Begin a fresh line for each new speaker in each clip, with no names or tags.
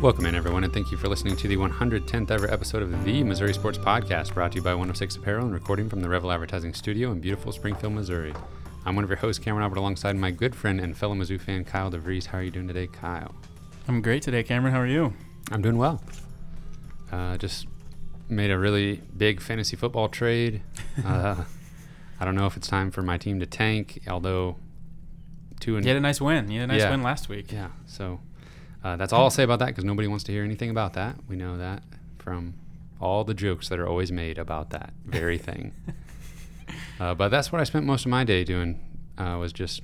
Welcome in, everyone, and thank you for listening to the 110th ever episode of the Missouri Sports Podcast, brought to you by 106 Apparel and recording from the Revel Advertising Studio in beautiful Springfield, Missouri. I'm one of your hosts, Cameron Albert, alongside my good friend and fellow Mizzou fan, Kyle DeVries. How are you doing today, Kyle?
I'm great today, Cameron. How are you?
I'm doing well. Uh, just made a really big fantasy football trade. Uh, I don't know if it's time for my team to tank, although two and
You had a nice win. You had a nice
Yeah.
win last week.
yeah. So uh, that's all I'll say about that because nobody wants to hear anything about that. We know that from all the jokes that are always made about that very thing. uh, but that's what I spent most of my day doing. Uh, was just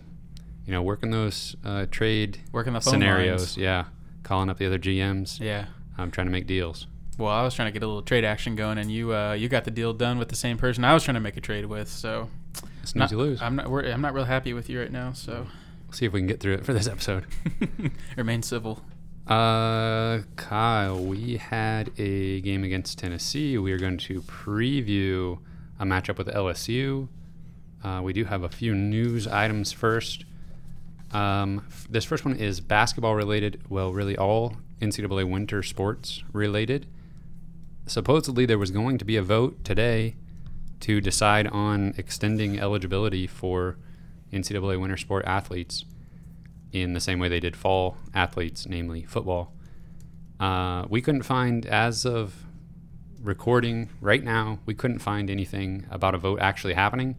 you know working those uh, trade
Working the phone
scenarios.
lines.
Yeah, calling up the other GMs.
Yeah.
I'm trying to make deals.
Well, I was trying to get a little trade action going, and you uh, you got the deal done with the same person I was trying to make a trade with. So
Snooze
not,
you lose.
I'm not. We're, I'm not real happy with you right now. So
see if we can get through it for this episode.
remain civil.
Uh, Kyle, we had a game against Tennessee. We are going to preview a matchup with LSU. Uh, we do have a few news items first. Um, f- this first one is basketball related. Well, really all NCAA winter sports related. Supposedly, there was going to be a vote today to decide on extending eligibility for NCAA winter sport athletes in the same way they did fall athletes, namely football. Uh, we couldn't find, as of recording right now, we couldn't find anything about a vote actually happening,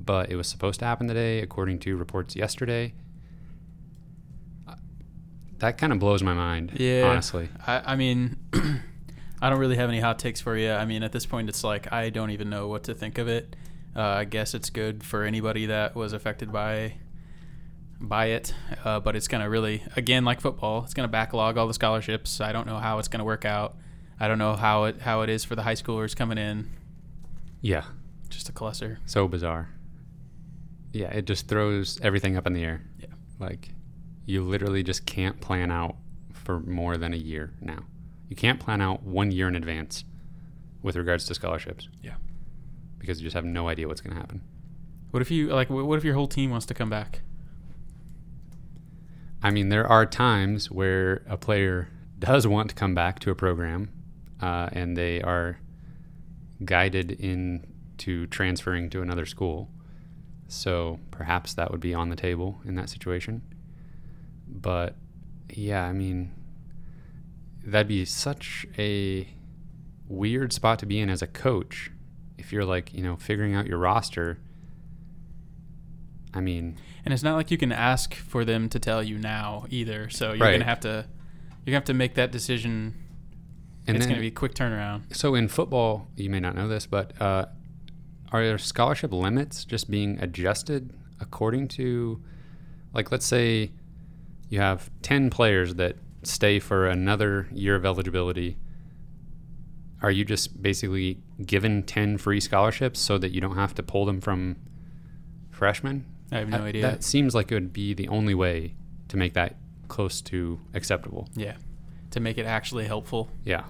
but it was supposed to happen today, according to reports yesterday. Uh, That kind of blows my mind,
Yeah.
honestly.
I, I mean, I don't really have any hot takes for you. I mean, at this point, it's like I don't even know what to think of it. Uh, I guess it's good for anybody that was affected by by it, uh, but it's gonna really, again, like football, it's gonna backlog all the scholarships. I don't know how it's gonna work out. I don't know how it how it is for the high schoolers coming in.
Yeah,
Just a cluster.
so bizarre. Yeah, it just throws everything up in the air.
Yeah.
Like, you literally just can't plan out for more than a year now. You can't plan out one year in advance with regards to scholarships
Yeah.
Because you just have no idea what's going to happen.
What if you like? What if your whole team wants to come back?
I mean, there are times where a player does want to come back to a program uh, and they are guided into transferring to another school. So perhaps that would be on the table in that situation. But yeah, I mean, that'd be such a weird spot to be in as a coach if you're like, you know, figuring out your roster. I mean,
And it's not like you can ask for them to tell you now either. So you're
Right.
gonna have to you're gonna have to make that decision.
and
it's
then,
gonna be a quick turnaround.
So in football, you may not know this, but uh, are there scholarship limits just being adjusted according to, like, let's say you have 10 players that stay for another year of eligibility. Are you just basically given 10 free scholarships so that you don't have to pull them from freshmen?
I have no
That-
idea.
That seems like it would be the only way to make that close to acceptable.
yeah, to make it actually helpful.
Yeah.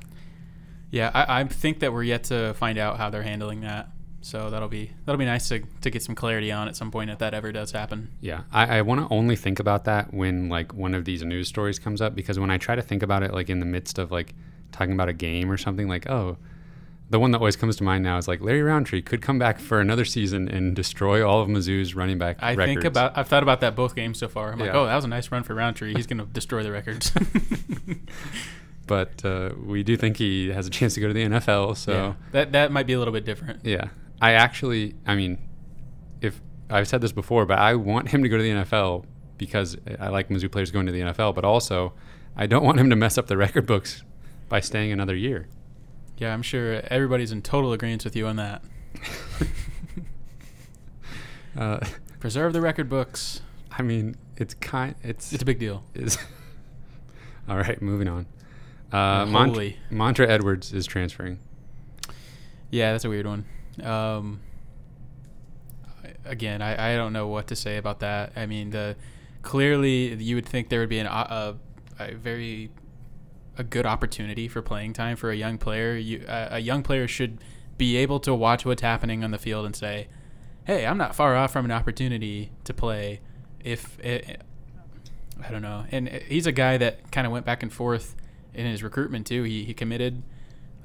Yeah, I, I think that we're yet to find out how they're handling that. So that'll be that'll be nice to, to get some clarity on at some point if that ever does happen.
Yeah, I, I want to only think about that when like one of these news stories comes up because when I try to think about it like in the midst of like talking about a game or something like oh, the one that always comes to mind now is like Larry Rountree could come back for another season and destroy all of Mizzou's running back
I
records.
think about I've thought about that both games so far. I'm like, oh, that was a nice run for Rountree. He's gonna destroy the records.
but uh, we do think he has a chance to go to the NFL. So
yeah, that that might be a little bit different.
yeah, I actually, I mean, if I've said this before, but I want him to go to the NFL because I like Mizzou players going to the NFL, but also I don't want him to mess up the record books by staying another year.
Yeah, I'm sure everybody's in total agreement with you on that.
Uh,
Preserve the record books.
I mean, it's kind. It's
It's a big deal.
is. All right, moving on. Uh, Mont-
Holy.
Montra Edwards is transferring.
Yeah, that's a weird one. Um, again, I, I don't know what to say about that. I mean, the clearly you would think there would be an, a, a very a good opportunity for playing time for a young player. You, a, a young player should be able to watch what's happening on the field and say, "Hey, I'm not far off from an opportunity to play." If it, I don't know, and he's a guy that kind of went back and forth in his recruitment too. He he committed,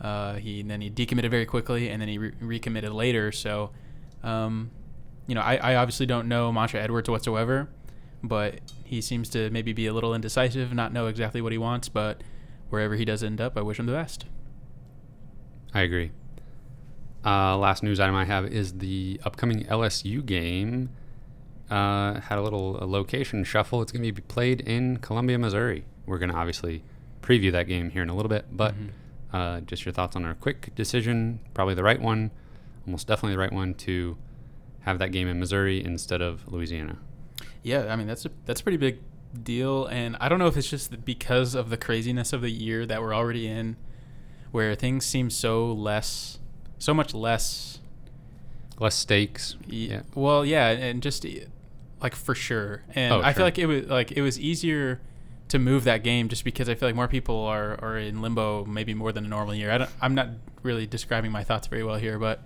uh, he then he decommitted very quickly, and then he re- recommitted later. So, um, you know, I, I obviously don't know Montre Edwards whatsoever, but he seems to maybe be a little indecisive, not know exactly what he wants. But wherever he does end up, I wish him the best.
I agree. Uh, last news item I have is the upcoming LSU game. Uh, had a little a location shuffle. It's going to be played in Columbia, Missouri. We're going to obviously preview that game here in a little bit, but
Mhm.
uh, just your thoughts on our quick decision. Probably the right one, almost definitely the right one to have that game in Missouri instead of Louisiana.
Yeah, I mean that's a that's a pretty big deal, and I don't know if it's just because of the craziness of the year that we're already in, where things seem so less, so much less.
Less stakes. Yeah.
Well, yeah, and just like for sure, and
Oh,
I
sure.
feel like it was like it was easier to move that game just because I feel like more people are, are in limbo maybe more than a normal year. I don't, I'm not really describing my thoughts very well here, but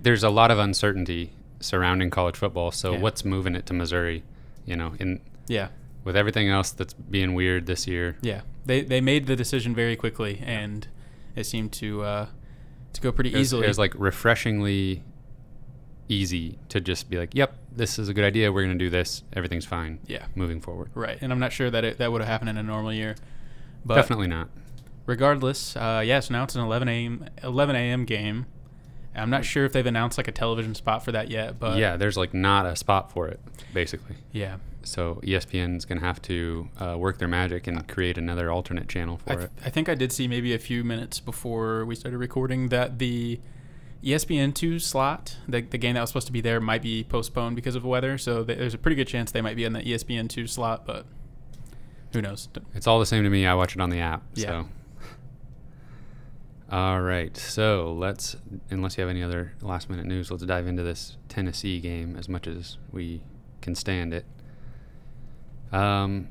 There's a lot of uncertainty surrounding college football. So
Yeah.
what's moving it to Missouri? You know, in
yeah,
with everything else that's being weird this year.
yeah, they they made the decision very quickly, and it seemed to uh, to go pretty
It was,
easily.
it was like refreshingly easy to just be like, "Yep, this is a good idea. We're going to do this. Everything's fine."
Yeah.
moving forward.
Right, and I'm not sure that it, that would have happened in a normal year, but
Definitely not.
regardless, uh, yes, now it's an 11 a.m. 11 a.m. game. I'm not sure if they've announced like a television spot for that yet, but
yeah, there's like not a spot for it, basically.
yeah.
So ESPN's going to have to uh, work their magic and create another alternate channel for
I, th-
it.
I think I did see maybe a few minutes before we started recording that the ESPN two slot, the, the game that was supposed to be there, might be postponed because of weather. So th- there's a pretty good chance they might be in the ESPN two slot, but who knows?
It's all the same to me. I watch it on the app.
Yeah.
So. All right. So let's, unless you have any other last minute news, let's dive into this Tennessee game as much as we can stand it. Um,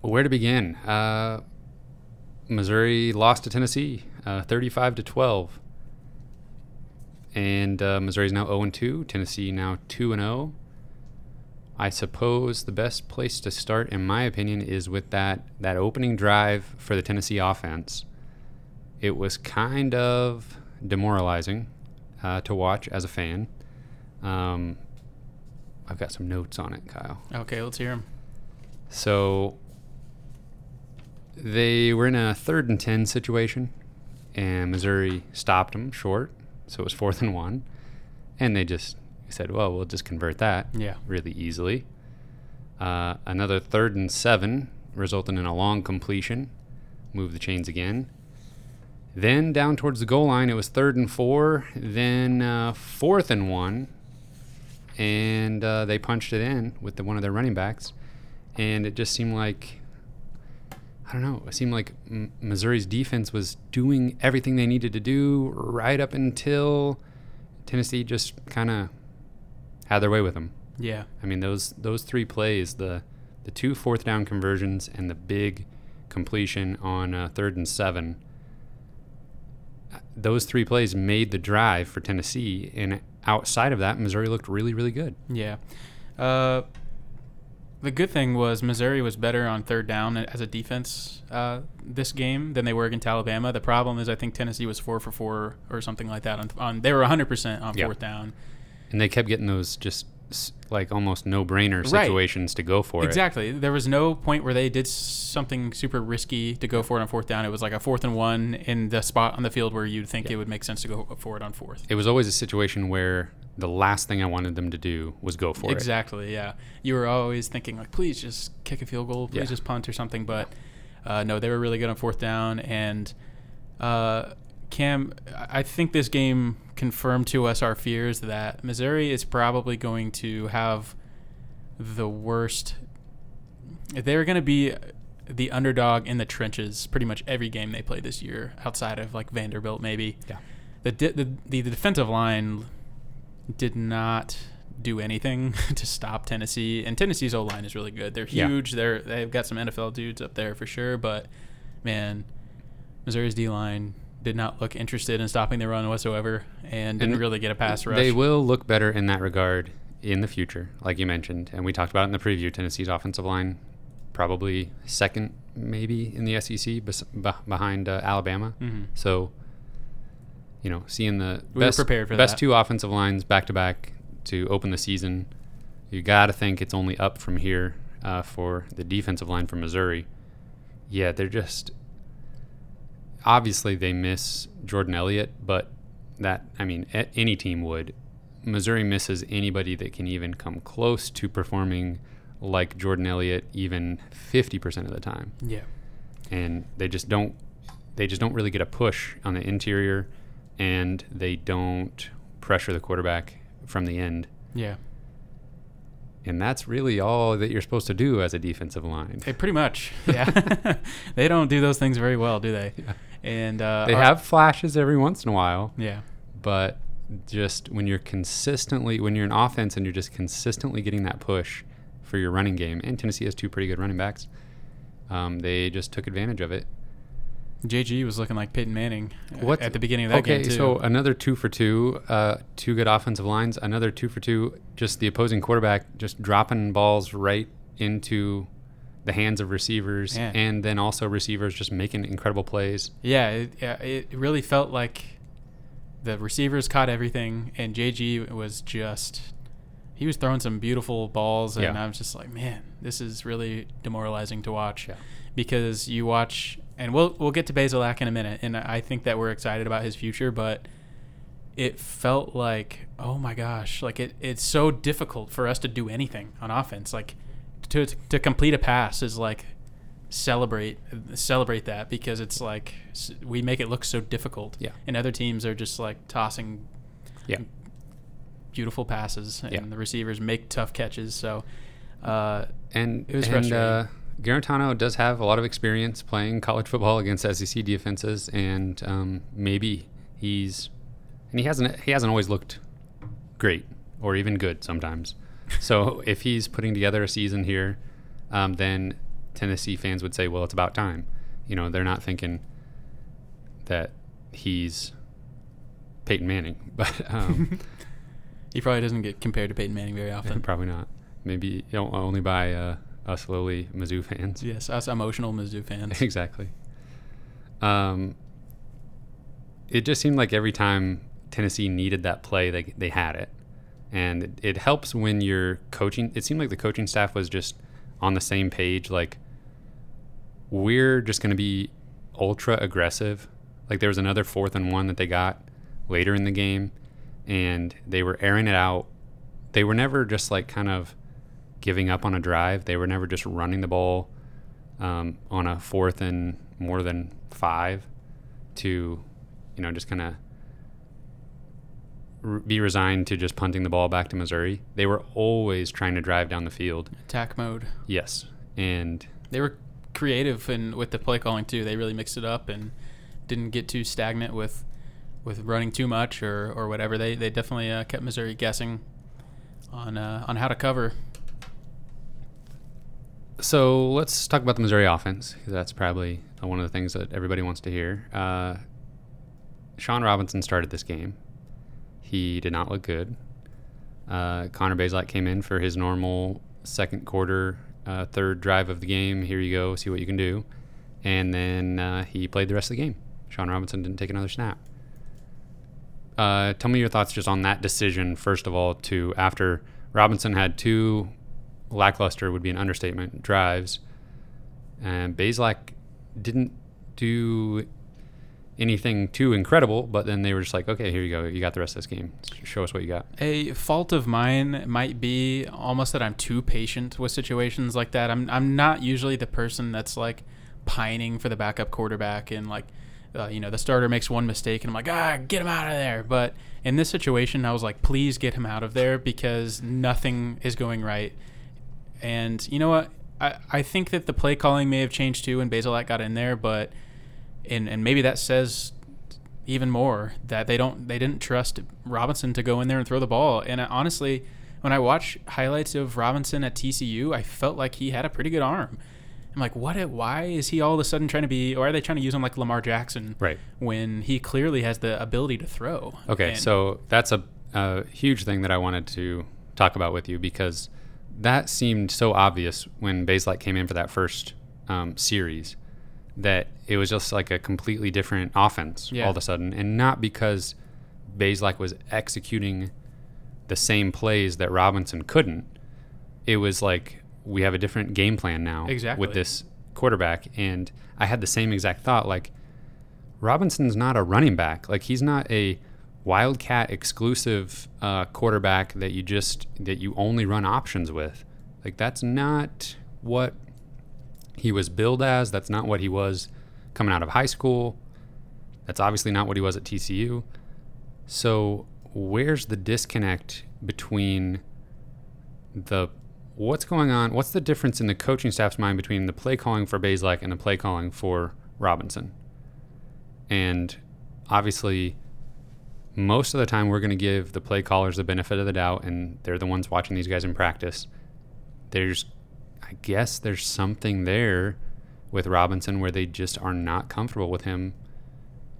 where to begin? Uh, Missouri lost to Tennessee, uh, 35 to 12. And uh, Missouri's now 0 2. Tennessee now 2 0. I suppose the best place to start, in my opinion, is with that that opening drive for the Tennessee offense. It was kind of demoralizing uh, to watch as a fan. Um, I've got some notes on it, Kyle.
Okay, let's hear them.
So they were in a third and 10 situation, and Missouri stopped them short. So it was fourth and one. And they just said, well, we'll just convert that
Yeah.
really easily. Uh, another third and seven, resulting in a long completion. Move the chains again. Then down towards the goal line, it was third and four. Then uh, fourth and one, and uh, they punched it in with the, one of their running backs, and it just seemed like I don't know. It seemed like M- Missouri's defense was doing everything they needed to do right up until Tennessee just kind of had their way with them.
Yeah.
I mean those those three plays the the two fourth down conversions and the big completion on uh, third and seven. Those three plays made the drive for Tennessee, and outside of that, Missouri looked really, really good.
Yeah. Uh, the good thing was Missouri was better on third down as a defense uh, this game than they were against Alabama. The problem is I think Tennessee was four for four or something like that. On, on they were 100% on
Yeah.
fourth down.
And they kept getting those just like almost no-brainer
Right.
situations to go for it.
Exactly. There was no point where they did something super risky to go for it on fourth down. It was like a fourth and one in the spot on the field where you'd think
Yeah.
it would make sense to go for it on fourth.
It was always a situation where the last thing I wanted them to do was go for it.
exactly. Yeah. You were always thinking like, please just kick a field goal, please
Yeah.
just punt or something. But uh, no, they were really good on fourth down. And uh, Cam, I think this game confirmed to us our fears that Missouri is probably going to have the worst. They're going to be the underdog in the trenches pretty much every game they play this year, outside of like Vanderbilt maybe.
Yeah.
The the, the defensive line did not do anything to stop Tennessee, and Tennessee's O line is really good. They're
Yeah.
huge. They're they've got some NFL dudes up there for sure, but man, Missouri's D line did not look interested in stopping the run whatsoever, and didn't
And
really get a pass rush.
They will look better in that regard in the future, like you mentioned, and we talked about it in the preview. Tennessee's offensive line, probably second maybe in the SEC bes- behind uh, Alabama.
Mm-hmm.
So, you know, seeing the
We
best,
prepared for
best
that.
two offensive lines back to back to open the season, you got to think it's only up from here uh, for the defensive line from Missouri. Yeah, they're just obviously they miss Jordan Elliott, but that I mean any team would. Missouri misses anybody that can even come close to performing like Jordan Elliott even 50% of the time
Yeah.
and they just don't they just don't really get a push on the interior and they don't pressure the quarterback from the end
Yeah.
and that's really all that you're supposed to do as a defensive line
Hey, pretty much. Yeah. they don't do those things very well, do they?
Yeah.
And uh,
they
our-
have flashes every once in a while
Yeah.
but just when you're consistently when you're an offense and you're just consistently getting that push for your running game and tennessee has two pretty good running backs um, they just took advantage of it
JG was looking like Peyton Manning
What-
at the beginning of that
okay,
game too.
so another two for two, uh, two good offensive lines, another two for two. Just the opposing quarterback just dropping balls right into the hands of receivers,
Yeah.
and then also receivers just making incredible plays.
yeah, it, yeah, it really felt like the receivers caught everything, and JG was just he was throwing some beautiful balls, and
Yeah.
I was just like, man, this is really demoralizing to watch
Yeah.
because you watch, and we'll we'll get to Bazelak in a minute, and I think that we're excited about his future, but it felt like oh my gosh like it, it's so difficult for us to do anything on offense like to to complete a pass is like celebrate celebrate that because it's like we make it look so difficult
Yeah.
and other teams are just like tossing
Yeah.
beautiful passes and
Yeah.
the receivers make tough catches so uh,
And
It was
and,
frustrating.
uh, Guarantano does have a lot of experience playing college football against SEC defenses, and um, maybe he's and he hasn't he hasn't always looked great or even good sometimes. So if he's putting together a season here, um, then Tennessee fans would say, well, it's about time. You know, they're not thinking that he's Peyton Manning, but um,
he probably doesn't get compared to Peyton Manning very often
probably not. Maybe you know, only by uh, us lowly Mizzou fans.
yes us emotional Mizzou fans
exactly. Um, it just seemed like every time Tennessee needed that play, they they had it, and it, it helps when you're coaching. It seemed like the coaching staff was just on the same page. Like we're just going to be ultra aggressive. Like there was another fourth and one that they got later in the game, and they were airing it out. They were never just like kind of giving up on a drive. They were never just running the ball um, on a fourth and more than five to, you know, just kind of be resigned to just punting the ball back to Missouri. They were always trying to drive down the field.
attack mode
Yes. And
they were creative and with the play calling too. They really mixed it up and didn't get too stagnant with with running too much or, or whatever. They they definitely uh, kept Missouri guessing on uh, on how to cover.
so let's talk about the Missouri offense because that's probably one of the things that everybody wants to hear. Uh, Shawn Robinson started this game. He did not look good. Uh, Connor Bazelak came in for his normal second quarter, uh, third drive of the game. Here you go, see what you can do. And then uh, he played the rest of the game. Shawn Robinson didn't take another snap. Uh, tell me your thoughts just on that decision, first of all, to after Robinson had two lackluster would be an understatement drives, and Bazelak didn't do anything too incredible, but then they were just like, okay, here you go, you got the rest of this game. Show us what you got.
A fault of mine might be almost that I'm too patient with situations like that. I'm I'm not usually the person that's like pining for the backup quarterback and like uh, you know the starter makes one mistake and I'm like ah get him out of there. But in this situation, I was like please get him out of there because nothing is going right. And you know what? I, I think that the play calling may have changed too when Bazelak got in there, but and and maybe that says even more that they don't they didn't trust Robinson to go in there and throw the ball. And I, honestly, when I watch highlights of Robinson at TCU, I felt like he had a pretty good arm. I'm like, what? Why is he all of a sudden trying to be, or are they trying to use him like Lamar Jackson
Right.
when he clearly has the ability to throw?
Okay,
And-
so that's a, a huge thing that I wanted to talk about with you because that seemed so obvious when Bazelak came in for that first um, series that it was just like a completely different offense
Yeah.
all of a sudden, and not because Bazelak was executing the same plays that Robinson couldn't. It was like we have a different game plan now
Exactly.
with this quarterback, and I had the same exact thought. Like Robinson's not a running back. Like he's not a Wildcat exclusive uh, quarterback that you just that you only run options with. Like that's not what he was billed as. That's not what he was coming out of high school. That's obviously not what he was at TCU. So where's the disconnect between the what's going on? What's the difference in the coaching staff's mind between the play calling for Bazelak and the play calling for Robinson? And obviously, most of the time, we're going to give the play callers the benefit of the doubt, and they're the ones watching these guys in practice. There's, I guess, there's something there with Robinson where they just are not comfortable with him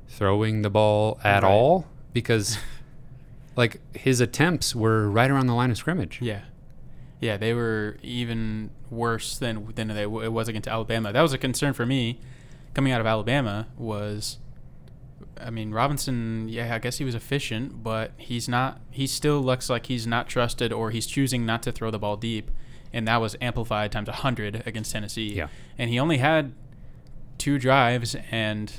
throwing the ball at
Right.
all because, like, his attempts were right around the line of scrimmage.
Yeah, yeah, they were even worse than than they, it was against Alabama. That was a concern for me coming out of Alabama. Was I mean Robinson? Yeah, I guess he was efficient, but he's not. He still looks like he's not trusted, or he's choosing not to throw the ball deep, and that was amplified times hundred against Tennessee.
Yeah.
and he only had two drives, and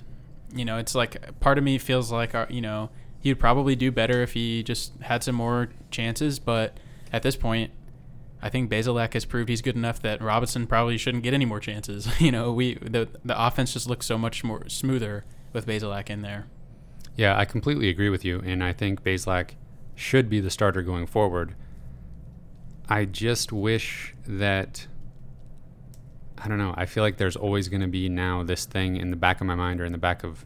you know it's like part of me feels like our, you know he would probably do better if he just had some more chances, but at this point. I think Bazelak has proved he's good enough that Robinson probably shouldn't get any more chances. You know, we the the offense just looks so much more smoother with Bazelak in there.
Yeah, I completely agree with you, and I think Bazelak should be the starter going forward. I just wish that I don't know. I feel like there's always going to be now this thing in the back of my mind or in the back of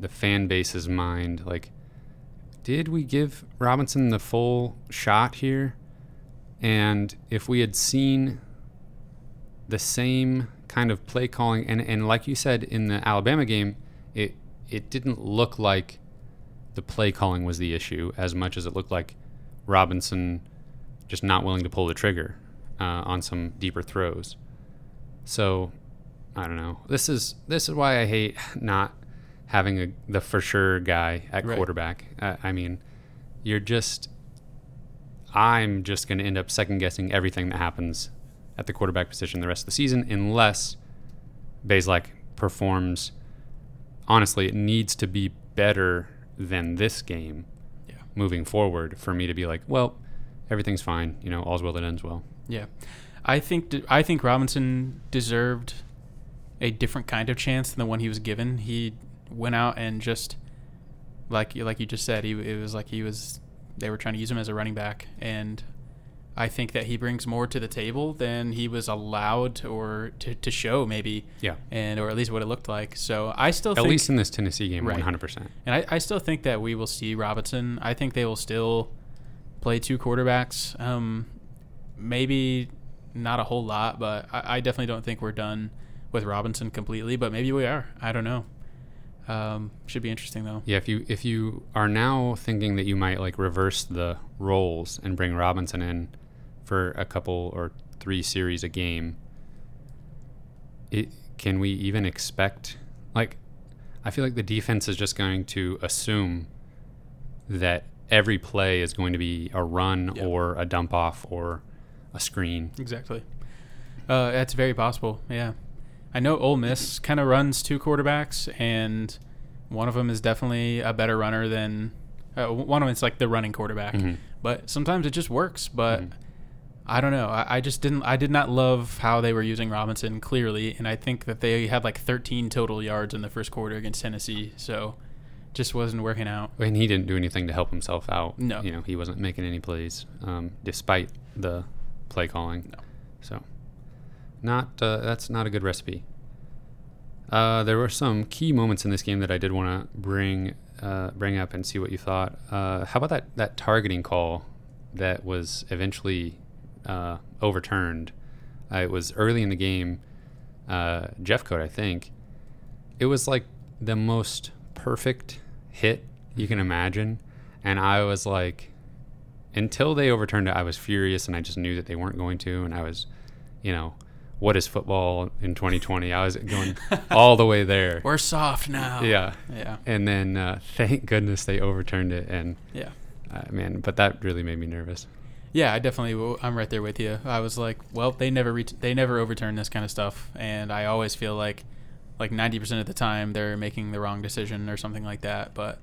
the fan base's mind like did we give Robinson the full shot here? And if we had seen the same kind of play calling and, and like you said in the Alabama game, it it didn't look like the play calling was the issue as much as it looked like Robinson just not willing to pull the trigger uh, on some deeper throws. So I don't know. This is this is why I hate not having a the for sure guy at
Right.
quarterback. Uh, I mean, you're just I'm just going to end up second guessing everything that happens at the quarterback position the rest of the season unless Bazelak performs. Honestly, it needs to be better than this game
Yeah.
moving forward for me to be like, well, everything's fine. You know, all's well that ends well.
Yeah, I think I think Robinson deserved a different kind of chance than the one he was given. He went out and just like you like you just said, he it was like he was they were trying to use him as a running back, and I think that he brings more to the table than he was allowed or to, to show maybe,
Yeah.
and or at least what it looked like. So I still
At
think,
least in this Tennessee game, 100%.
and I, I still think that we will see Robinson. I think they will still play two quarterbacks. Um, maybe not a whole lot, but I, I definitely don't think we're done with Robinson completely. But maybe we are. I don't know. Um, should be interesting though.
Yeah, if you if you are now thinking that you might like reverse the roles and bring Robinson in for a couple or three series a game, it can we even expect like I feel like the defense is just going to assume that every play is going to be a run
Yeah.
or a dump off or a screen.
Exactly. Uh, that's very possible. Yeah, I know Ole Miss kind of runs two quarterbacks, and one of them is definitely a better runner than uh, one of them. Is like the running quarterback,
Mhm.
but sometimes it just works. But
Mhm.
I don't know. I, I just didn't. I did not love how they were using Robinson clearly, and I think that they had like 13 total yards in the first quarter against Tennessee. So just wasn't working out.
And he didn't do anything to help himself out.
No.
You know, he wasn't making any plays, um, despite the play calling.
No.
So, not uh, that's not a good recipe. Uh, there were some key moments in this game that I did want to bring uh, bring up and see what you thought. Uh, how about that that targeting call that was eventually uh, overturned? Uh, it was early in the game. Uh, Jeff Code, I think. It was like the most perfect hit you can imagine, and I was like, until they overturned it, I was furious, and I just knew that they weren't going to, and I was, you know, what is football in 2020? I was going all the way there.
We're soft now.
Yeah.
Yeah.
And then uh, thank goodness they overturned it. And
Yeah.
uh, man, but that really made me nervous.
Yeah, I definitely. I'm right there with you. I was like, well, they never reach, they never overturn this kind of stuff, and I always feel like, like 90% of the time they're making the wrong decision or something like that. But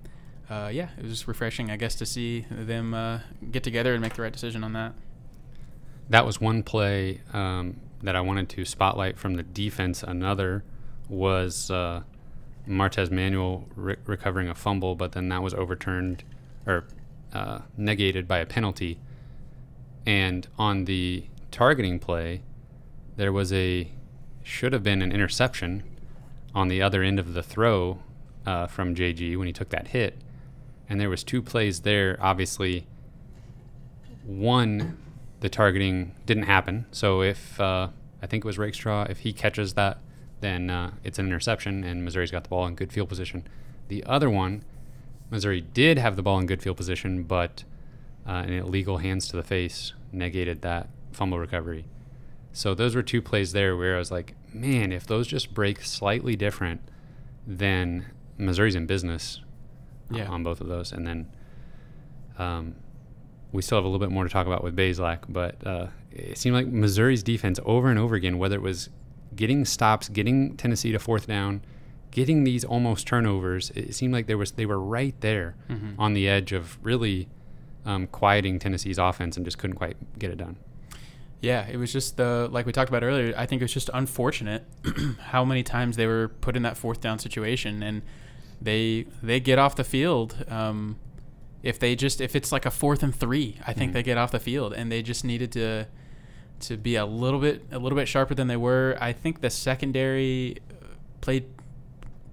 uh, yeah, it was refreshing, I guess, to see them uh, get together and make the right decision on that.
That was one play um, that I wanted to spotlight from the defense. Another was uh, Martez Manuel re- recovering a fumble, but then that was overturned or uh, negated by a penalty. And on the targeting play, there was a should have been an interception on the other end of the throw uh, from JG when he took that hit. And there was two plays there. Obviously, one the targeting didn't happen. So if uh, I think it was Rakestraw, if he catches that, then uh, it's an interception, and Missouri's got the ball in good field position. The other one, Missouri did have the ball in good field position, but uh, an illegal hands to the face negated that fumble recovery. So those were two plays there where I was like, man, if those just break slightly different, then Missouri's in business
Yeah.
on both of those. And then um, we still have a little bit more to talk about with Bazelak, but uh, it seemed like Missouri's defense over and over again, whether it was getting stops, getting Tennessee to fourth down, getting these almost turnovers, it seemed like there was they were right there
Mhm.
on the edge of really um, quieting Tennessee's offense and just couldn't quite get it done.
Yeah, it was just the like we talked about earlier. I think it was just unfortunate how many times they were put in that fourth down situation, and they they get off the field. Um, if they just if it's like a fourth and three, I think
Mhm.
they get off the field, and they just needed to to be a little bit a little bit sharper than they were. I think the secondary uh, played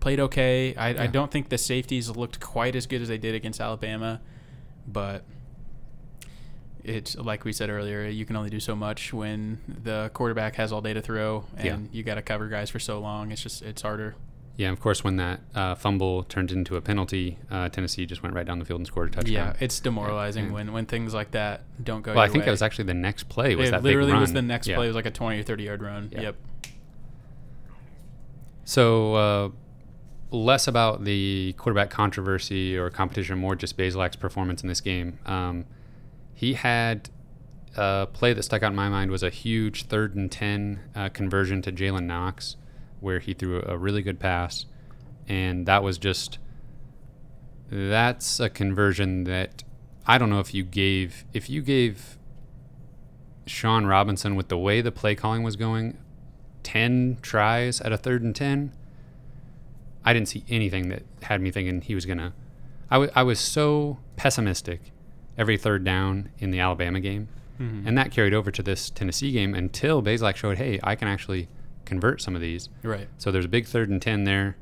played okay. I, I don't think the safeties looked quite as good as they did against Alabama, but it's like we said earlier, you can only do so much when the quarterback has all day to throw, and
Yeah.
you got to cover guys for so long. It's just it's harder.
Yeah, of course, when that uh, fumble turned into a penalty, uh, Tennessee just went right down the field and scored a touchdown.
Yeah, it's demoralizing
Yeah.
when when things like that don't go.
well, I think
way.
that was actually the next play. Was
it
that
literally was the next
Yeah.
play. It was like a twenty or thirty yard run. Yep.
So uh, less about the quarterback controversy or competition, more just Bazelak's performance in this game. Um, he had a play that stuck out in my mind was a huge third and ten uh, conversion to Jalen Knox, where he threw a really good pass, and that was just that's a conversion that I don't know if you gave if you gave Shawn Robinson with the way the play calling was going 10 tries at a third and 10 I didn't see anything that had me thinking he was going to I wa- I was so pessimistic every third down in the Alabama game
Mhm.
and that carried over to this Tennessee game until Bazelak showed hey I can actually convert some of these
right.
so there's a big third and 10 there.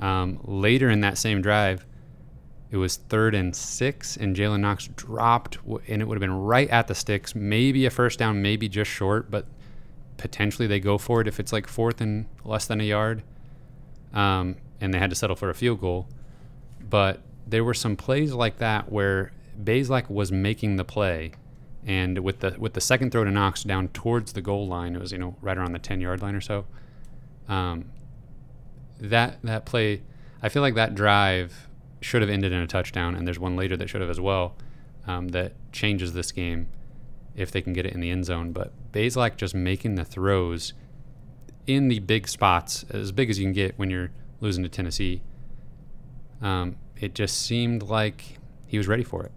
Um, later in that same drive, it was third and six, and Jalen Knox dropped, and it would have been right at the sticks. Maybe a first down, maybe just short, but potentially they go for it if it's like fourth and less than a yard. Um, and they had to settle for a field goal. But there were some plays like that where Bazelak was making the play, and with the with the second throw to Knox down towards the goal line, it was you know right around the ten yard line or so. Um, that that play, I feel like that drive should have ended in a touchdown, and there's one later that should have as well. Um, that changes this game if they can get it in the end zone. But Bazelak just making the throws in the big spots, as big as you can get when you're losing to Tennessee. Um, it just seemed like he was ready for it.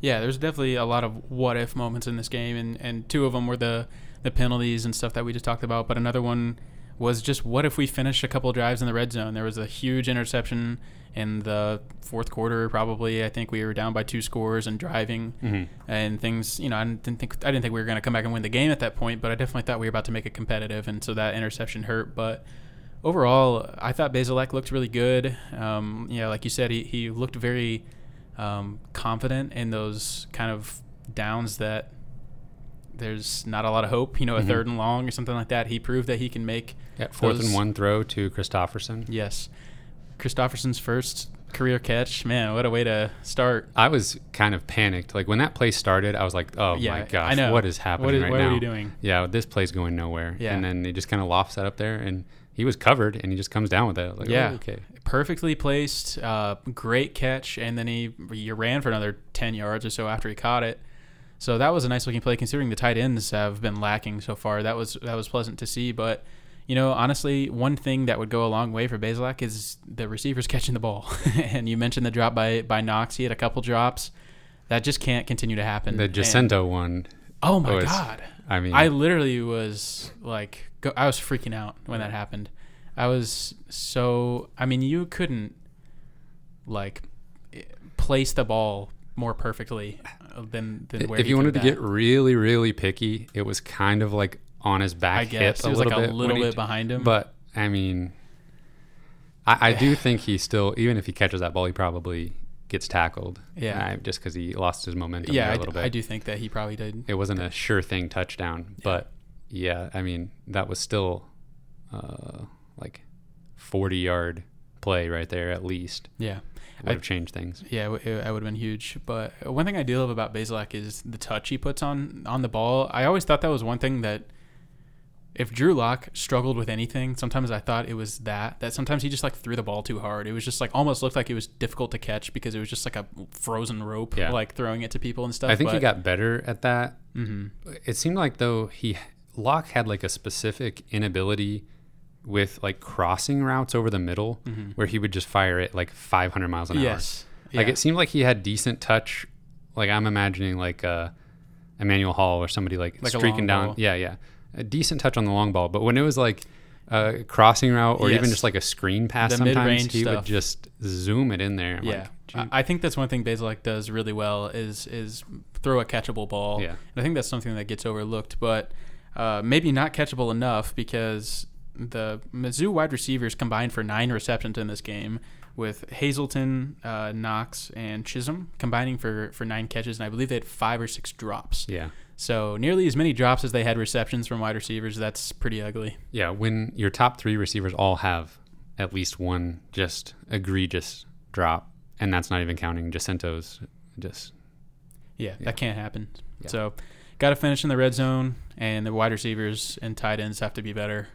Yeah, there's definitely a lot of what if moments in this game, and, and two of them were the, the penalties and stuff that we just talked about. But another one was just what if we finish a couple drives in the red zone? There was a huge interception in the fourth quarter, probably. I think we were down by two scores and driving,
Mhm.
and things. You know, I didn't think I didn't think we were going to come back and win the game at that point, but I definitely thought we were about to make it competitive, and so that interception hurt. But overall, I thought Bazelak looked really good. Um, know, like you said, he, he looked very um, confident in those kind of downs that there's not a lot of hope. You know, a
Mhm.
third and long or something like that. He proved that he can make
Yeah, fourth
Those-
and one throw to Christopherson.
yes. Christopherson's first career catch. Man, what a way to start.
I was kind of panicked. Like when that play started, I was like, "Oh
Yeah,
my gosh, what is happening
What is-
right
what
now?"
are you doing?
Yeah, this play's going nowhere.
Yeah.
And then he just kind of lofts that up there, and he was covered, and he just comes down with it. Like,
Yeah.
oh, okay.
Perfectly placed, uh, great catch, and then he he ran for another ten yards or so after he caught it. So that was a nice looking play, considering the tight ends have been lacking so far. That was that was pleasant to see. But you know, honestly, one thing that would go a long way for Bazelak is the receivers catching the ball. and you mentioned the drop by by Knox. He had a couple drops. That just can't continue to happen.
The
And-
Gicinto one.
Oh my
was-
god.
I mean,
I literally was like, go, I was freaking out when that happened. I was so, I mean, you couldn't like place the ball more perfectly uh, than than where
if you wanted to
that.
get really, really picky, it was kind of like on his back
I guess
hip
it was
a
like a
bit.
little
when he-
bit behind him.
But I mean, I, I do think he still, even if he catches that ball, he probably gets tackled.
Yeah.
uh, just because he lost his momentum
yeah, I,
a
d-
little bit.
I do think that he probably did.
It wasn't a sure thing touchdown, but yeah, I mean that was still uh, like forty yard play right there at least.
Yeah.
Would
I-
have changed things.
Yeah, it, it would have been huge. But one thing I do love about Bazelak is the touch he puts on on the ball. I always thought that was one thing that if Drew Lock struggled with anything, sometimes I thought it was that that sometimes he just like threw the ball too hard. It was just like almost looked like it was difficult to catch because it was just like a frozen rope,
Yeah.
like throwing it to people and stuff.
I think he got better at that.
Mhm.
It seemed like though he Lock had like a specific inability with like crossing routes over the middle where he would just fire it like 500 miles an hour.
Mm-hmm. Yes.
Like it seemed like he had decent touch. Like I'm imagining like uh, Emmanuel Hall or somebody like,
Like
streaking down.
ball.
Yeah, yeah, a decent touch on the long ball. But when it was like a crossing route or even just like a screen pass,
The
sometimes he would just zoom it in there. I'm
yeah,
like.
I think that's one thing Bazelak does really well is is throw a catchable ball.
Yeah.
and I think that's something that gets overlooked, but uh, maybe not catchable enough because the Mizzou wide receivers combined for nine receptions in this game, with Hazelton, uh, Knox, and Chism combining for for nine catches, and I believe they had five or six drops.
yeah,
So nearly as many drops as they had receptions from wide receivers. That's pretty ugly.
yeah. When your top three receivers all have at least one just egregious drop, and that's not even counting Gicinto's. Just
Yeah,
Yeah.
that can't happen.
Yeah.
So, got to finish in the red zone, and the wide receivers and tight ends have to be better.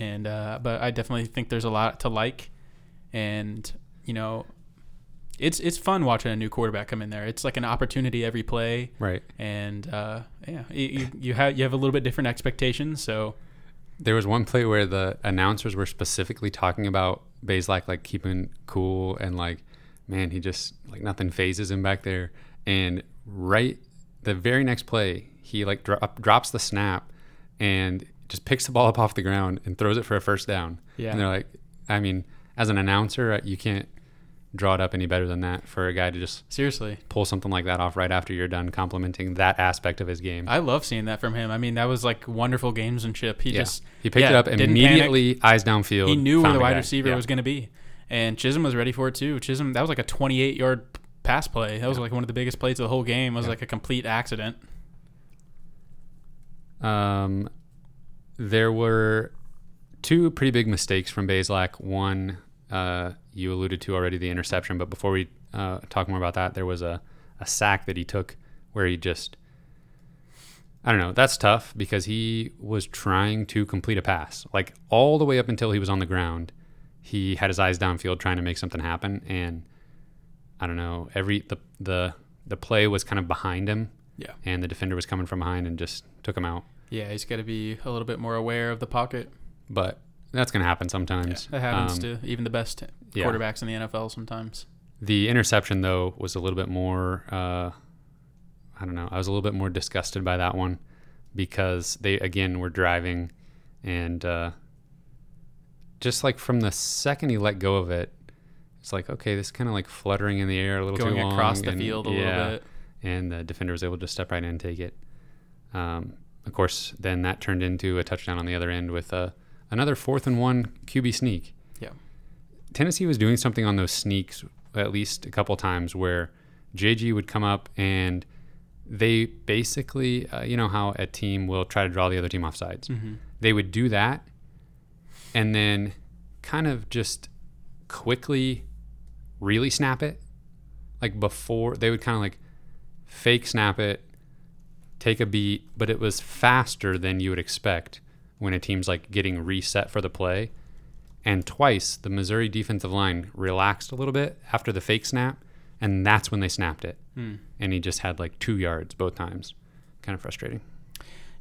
And uh, but I definitely think there's a lot to like, and you know, it's it's fun watching a new quarterback come in there. It's like an opportunity every play,
right.
and uh, yeah, you, you have you have a little bit different expectations. So
There was one play where the announcers were specifically talking about Bazelak like keeping cool and like, man, he just like nothing phases him back there. And right the very next play, he like drop, drops the snap and just picks the ball up off the ground and throws it for a first down.
Yeah.
And they're like, I mean, as an announcer, uh, you can't draw it up any better than that for a guy to just
seriously,
pull something like that off right after you're done complimenting that aspect of his game.
I love seeing that from him. I mean, that was like wonderful gamesmanship. He
yeah.
just
he picked
yeah,
it up
didn't panic.
immediately, eyes downfield.
he knew where the wide
guy.
receiver
Yeah.
was going to be, and Chism was ready for it too. Chism that was like a 28 yard pass play. That was like one of the biggest plays of the whole game. It was like a complete accident.
Um, there were two pretty big mistakes from Bazelak. One, uh, you alluded to already, the interception. But before we uh, talk more about that, there was a, a sack that he took where he just, I don't know, that's tough because he was trying to complete a pass. Like all the way up until he was on the ground, he had his eyes downfield trying to make something happen. And I don't know, every, the, the, the play was kind of behind him
Yeah,
and the defender was coming from behind and just took him out.
yeah, he's got to be a little bit more aware of the pocket.
but that's going to happen sometimes.
That happens
Um,
to even the best
yeah.
quarterbacks in the NFL sometimes.
The interception, though, was a little bit more. Uh, I don't know. I was a little bit more disgusted by that one because they again were driving, and uh, just like from the second he let go of it, it's like okay, this kind of like fluttering in the air a little
Going
too long,
across the
and-
field a
yeah,
little bit.
and the defender was able to step right in and take it. Um, of course, then that turned into a touchdown on the other end with uh, another fourth and one QB sneak.
Yeah.
Tennessee was doing something on those sneaks at least a couple times where JG would come up and they basically, uh, you know, how a team will try to draw the other team off sides.
Mm-hmm.
They would do that and then kind of just quickly really snap it. Like before, they would kind of like fake snap it, take a beat, but it was faster than you would expect when a team's like getting reset for the play. And twice the Missouri defensive line relaxed a little bit after the fake snap, and that's when they snapped it.
Hmm.
And he just had like two yards both times. Kind of frustrating.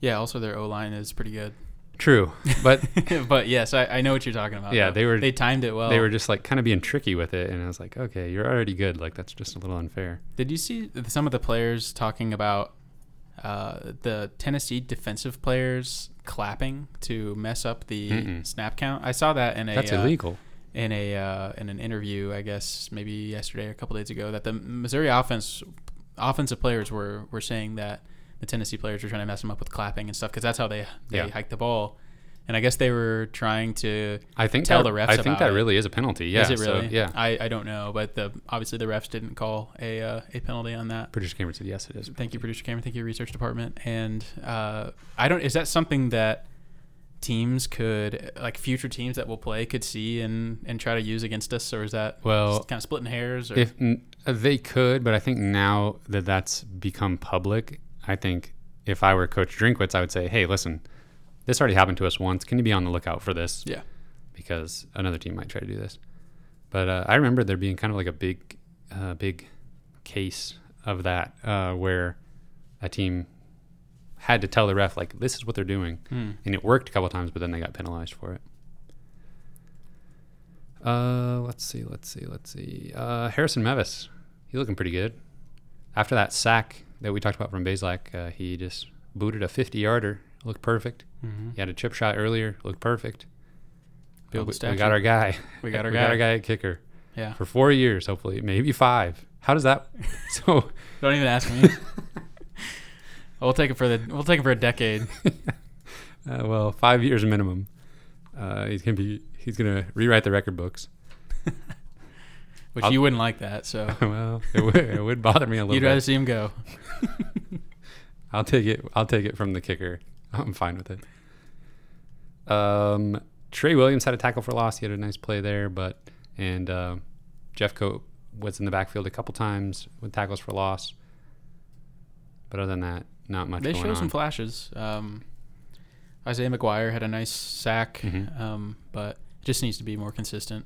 Yeah. Also, their O line is pretty good.
True, but
but yes, I, I know what you're talking about.
Yeah,
though.
they were-
they timed it well.
they were just like kind of being tricky with it, and I was like, okay, you're already good. Like that's just a little unfair.
Did you see some of the players talking about uh, the Tennessee defensive players clapping to mess up the
Mm-mm.
snap count? I saw that in a
That's
uh,
illegal.
in a uh, in an interview, I guess maybe yesterday or a couple days ago, that the Missouri offense offensive players were were saying that the Tennessee players were trying to mess them up with clapping and stuff because that's how they they
Yeah.
hike the ball. And I guess they were trying to.
I think
tell
that,
the refs
I think that
it.
really is a penalty. Yeah.
is it
so,
really?
yeah.
I, I don't know, but the obviously the refs didn't call a uh, a penalty on that.
Producer Cameron said yes, it is.
Thank you, producer Cameron. Thank you, research department. And uh, I don't. Is that something that teams could, like future teams that will play, could see and and try to use against us, or is that
Well,
kind of splitting hairs? Or
if uh, they could, but I think now that that's become public, I think if I were Coach Drinkwitz, I would say, hey, listen, this already happened to us once. Can you be on the lookout for this?
yeah,
because another team might try to do this. But uh, I remember there being kind of like a big, uh, big case of that uh, where a team had to tell the ref like this is what they're doing,
Hmm.
and it worked a couple times, but then they got penalized for it. Uh, let's see, let's see, let's see. Uh, Harrison Mevis, he's looking pretty good. After that sack that we talked about from Bazelak, uh, he just booted a 50-yarder, looked perfect.
Mhm.
He had a chip shot earlier, looked perfect.
Build
we, we got our guy.
We got our
we
guy.
got our guy at kicker
yeah.
for four years, hopefully, maybe five. How does that? So,
Don't even ask me. we'll take it for the. We'll take it for a decade.
uh, well, five years minimum. Uh, he's gonna be. He's gonna rewrite the record books.
Which
I'll-
you wouldn't like that, so
well, it would, it would bother me a little
you'd
bit.
rather see him go.
I'll take it. I'll take it from the kicker. I'm fine with it. Um, Tre Williams had a tackle for loss. He had a nice play there, but and uh, Jeff Coat was in the backfield a couple times with tackles for loss. But other than that, not much
They
going
show
on.
some flashes. Um, Isaiah McGuire had a nice sack,
Mhm.
um, but it just needs to be more consistent.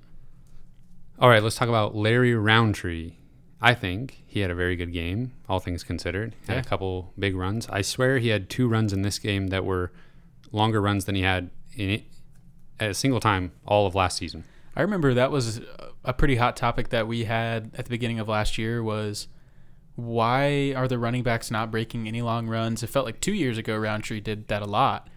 All right, let's talk about Larry Rountree. I think he had a very good game, all things considered. Had
Yeah.
a couple big runs. I swear he had two runs in this game that were longer runs than he had in at a single time all of last season.
I remember that was a pretty hot topic that we had at the beginning of last year was why are the running backs not breaking any long runs? It felt like two years ago Rountree did that a lot.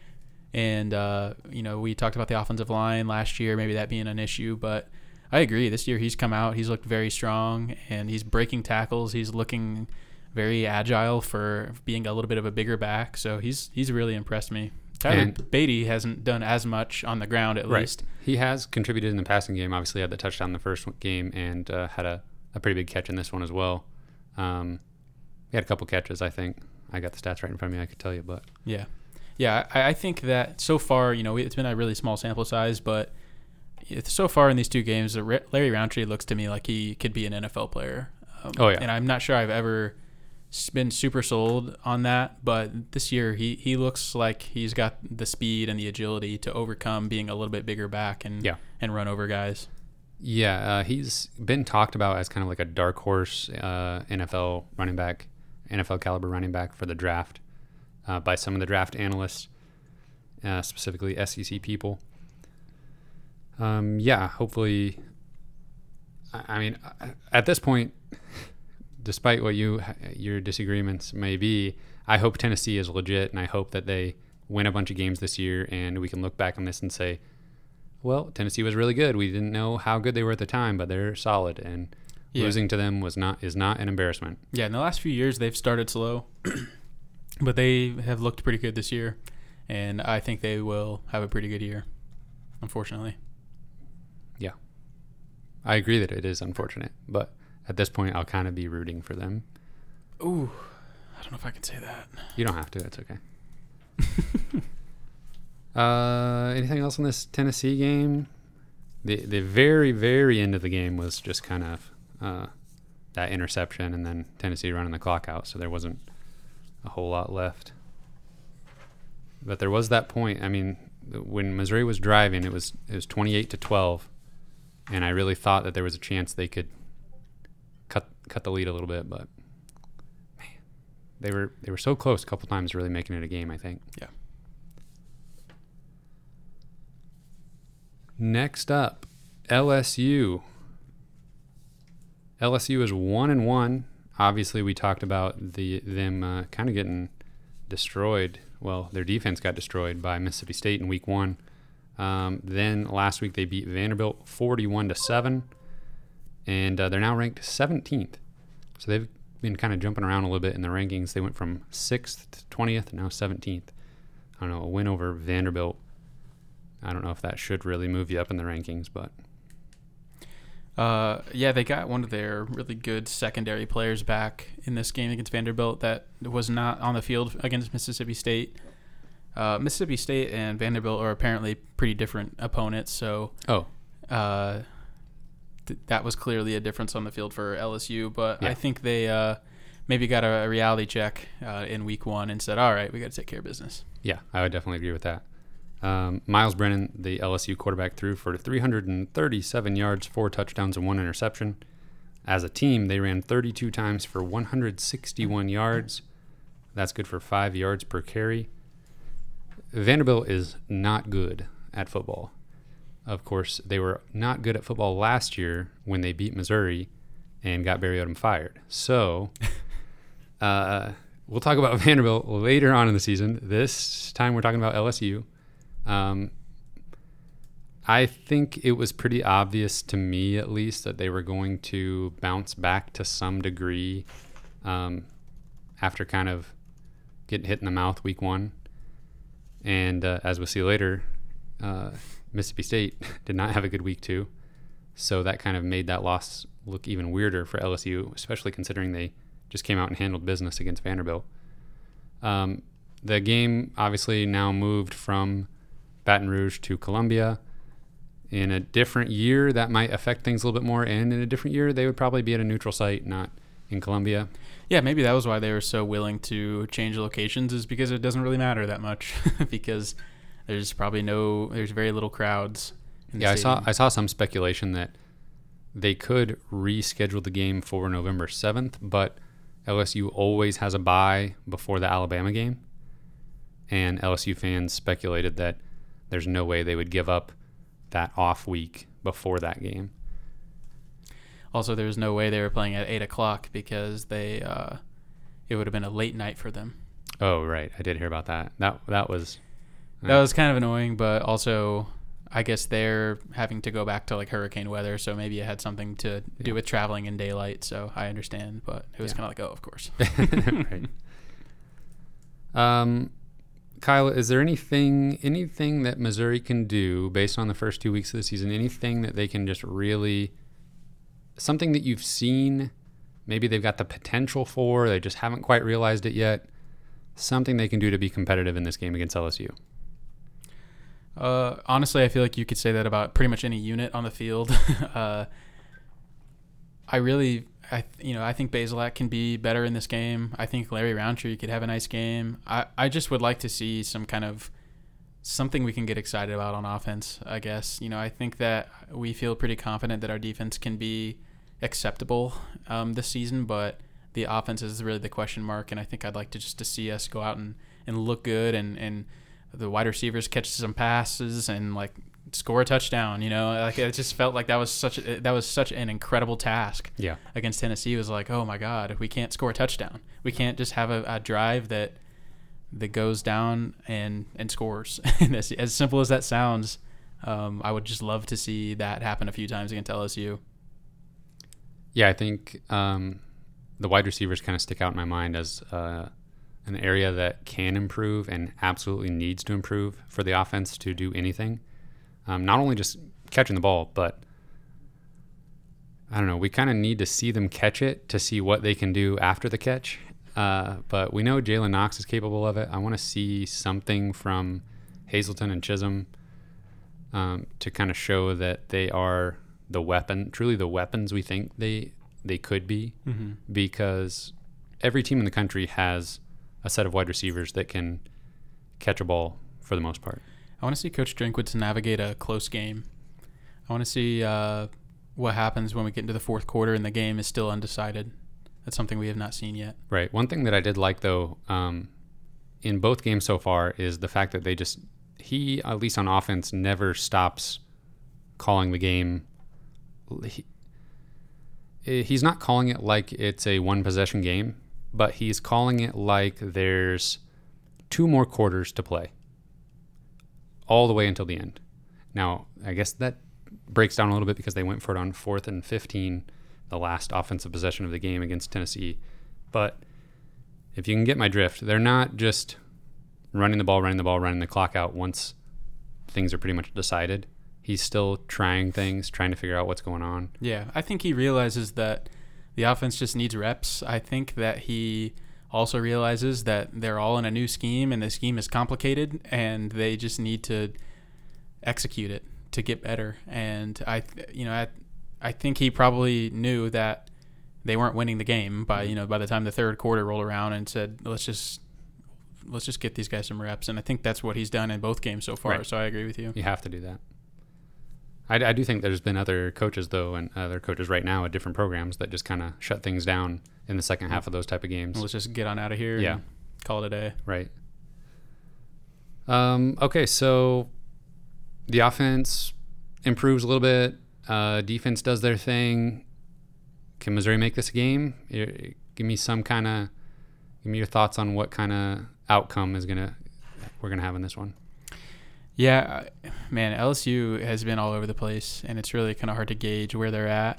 And uh, you know, we talked about the offensive line last year, maybe that being an issue, but I agree. This year he's come out, he's looked very strong and he's breaking tackles. He's looking very agile for being a little bit of a bigger back. So he's he's really impressed me. Tyler
And-
Badie hasn't done as much on the ground at least.
He has contributed in the passing game. Obviously, had the touchdown in the first game and uh, had a, a pretty big catch in this one as well. Um, he had a couple catches, I think. I got the stats right in front of me. I could tell you, but
Yeah, yeah. I, I think that so far, you know, it's been a really small sample size, but so far in these two games, Larry Rountree looks to me like he could be an NFL player. Um,
Oh, yeah.
and I'm not sure I've ever been super sold on that, but this year he he looks like he's got the speed and the agility to overcome being a little bit bigger back and
Yeah.
and run over guys.
yeah, uh, he's been talked about as kind of like a dark horse uh, NFL running back, NFL caliber running back for the draft uh, by some of the draft analysts, uh, specifically SEC people. Um, yeah, hopefully. I I mean, at this point, despite what you your disagreements may be, I hope Tennessee is legit, and I hope that they win a bunch of games this year, and we can look back on this and say, well, Tennessee was really good. We didn't know how good they were at the time, but they're solid, and
Yeah.
losing to them was not is not an embarrassment.
Yeah, in the last few years they've started slow, but they have looked pretty good this year, and I think they will have a pretty good year. Unfortunately,
I agree that it is unfortunate, but at this point, I'll kind of be rooting for them.
ooh, I don't know if I can say that.
You don't have to. It's okay. uh, anything else in this Tennessee game? The the very very end of the game was just kind of uh, that interception, and then Tennessee running the clock out, so there wasn't a whole lot left. But there was that point. I mean, when Missouri was driving, it was it was 28 to 12, and I really thought that there was a chance they could cut cut the lead a little bit, but man, they were they were so close a couple times, really making it a game. I think.
Yeah.
Next up, LSU. LSU is one and one. Obviously, we talked about the them uh, kind of getting destroyed. Well, their defense got destroyed by Mississippi State in Week One. Um, then last week they beat Vanderbilt forty-one to seven, and uh, they're now ranked 17th. So they've been kind of jumping around a little bit in the rankings. They went from sixth to twentieth, now 17th. I don't know a win over Vanderbilt. I don't know if that should really move you up in the rankings, but
Uh, yeah, they got one of their really good secondary players back in this game against Vanderbilt that was not on the field against Mississippi State. Uh, Mississippi State and Vanderbilt are apparently pretty different opponents, so
oh,
uh, th- that was clearly a difference on the field for LSU. But
Yeah.
I think they uh, maybe got a, a reality check uh, in week one and said, all right, we got to take care of business.
Yeah, I would definitely agree with that. Um, Myles Brennan, the LSU quarterback, threw for 337 yards, four touchdowns, and one interception. As a team, they ran 32 times for 161 yards. That's good for five yards per carry. Vanderbilt is not good at football. Of course, they were not good at football last year when they beat Missouri and got Barry Odom fired. So, uh, we'll talk about Vanderbilt later on in the season. This time we're talking about LSU. Um, I think it was pretty obvious to me, at least, that they were going to bounce back to some degree um, after kind of getting hit in the mouth week one. And uh, as we'll see later, uh, Mississippi State did not have a good week two. So that kind of made that loss look even weirder for LSU, especially considering they just came out and handled business against Vanderbilt. Um, the game obviously now moved from Baton Rouge to Columbia. In a different year, that might affect things a little bit more. And in a different year, they would probably be at a neutral site, not in Columbia.
Yeah, maybe that was why they were so willing to change locations, is because it doesn't really matter that much, because there's probably no, there's very little crowds. in the
Yeah, I saw. I saw some speculation that they could reschedule the game for November seventh, but LSU always has a bye before the Alabama game, and LSU fans speculated that there's no way they would give up that off week before that game.
Also, there was no way they were playing at eight o'clock because they, uh, it would have been a late night for them.
Oh, right, I did hear about that. That that was
That was kind of annoying, but also, I guess they're having to go back to like hurricane weather, so maybe it had something to do
Yeah.
with traveling in daylight. So I understand, but it was
Yeah.
kind of like, oh, of course.
right. Um, Kyle, is there anything anything that Missouri can do based on the first two weeks of the season? Anything that they can just really something that you've seen? Maybe they've got the potential for, they just haven't quite realized it yet. Something they can do to be competitive in this game against LSU.
Uh, honestly, I feel like you could say that about pretty much any unit on the field. uh, I really, I you know, I think Bazelak can be better in this game. I think Larry Rountree could have a nice game. I, I just would like to see some kind of something we can get excited about on offense. I guess you know, I think that we feel pretty confident that our defense can be acceptable um, this season, but the offense is really the question mark. And I think I'd like to just to see us go out and, and look good and and the wide receivers catch some passes and like score a touchdown. You know, like it just felt like that was such a, that was such an incredible task
Yeah.
against Tennessee. It was like, oh my god, we can't score a touchdown. We can't just have a, a drive that that goes down and and scores. and as, as simple as that sounds, um, I would just love to see that happen a few times against LSU.
Yeah, I think um, the wide receivers kind of stick out in my mind as uh, an area that can improve and absolutely needs to improve for the offense to do anything. Um, not only just catching the ball, but I don't know. We kind of need to see them catch it to see what they can do after the catch. Uh, but we know Jalen Knox is capable of it. I want to see something from Hazelton and Chism um, to kind of show that they are the weapon, truly the weapons we think they they could be
Mm-hmm.
because every team in the country has a set of wide receivers that can catch a ball for the most part.
I want to see Coach Drinkwitz navigate a close game. I want to see uh, what happens when we get into the fourth quarter and the game is still undecided. That's something we have not seen yet.
Right. One thing that I did like though, um, in both games so far, is the fact that they just he at least on offense never stops calling the game. He, eh, he's not calling it like it's a one possession game, but he's calling it like there's two more quarters to play, all the way until the end. Now, I guess that breaks down a little bit because they went for it on fourth and 15, the last offensive possession of the game against Tennessee. But if you can get my drift, they're not just running the ball, running the ball, running the clock out once things are pretty much decided. He's still trying things, trying to figure out what's going on.
Yeah, I think he realizes that the offense just needs reps. I think that he also realizes that they're all in a new scheme and the scheme is complicated and they just need to execute it to get better. And I, you know, I, I think he probably knew that they weren't winning the game by you know by the time the third quarter rolled around and said let's just let's just get these guys some reps. And I think that's what he's done in both games so far.
Right.
So I agree with you.
You have to do that. I, I do think there's been other coaches though, and other coaches right now at different programs that just kind of shut things down in the second half of those type of games.
Let's just get on out of here.
Yeah.
Call it a day.
Right. Um, okay, so the offense improves a little bit. Uh, defense does their thing. Can Missouri make this a game? Give me some kind of, give me your thoughts on what kind of outcome is gonna we're gonna have in this one.
Yeah, man, LSU has been all over the place, and it's really kind of hard to gauge where they're at.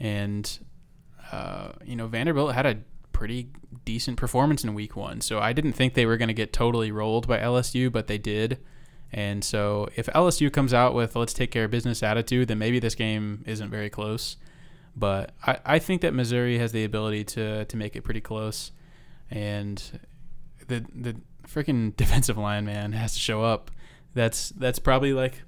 And uh, you know, Vanderbilt had a pretty decent performance in Week One, so I didn't think they were going to get totally rolled by LSU, but they did. And so, if LSU comes out with "let's take care of business" attitude, then maybe this game isn't very close. But I, I think that Missouri has the ability to to make it pretty close, and the the freaking defensive line man has to show up. That's that's probably like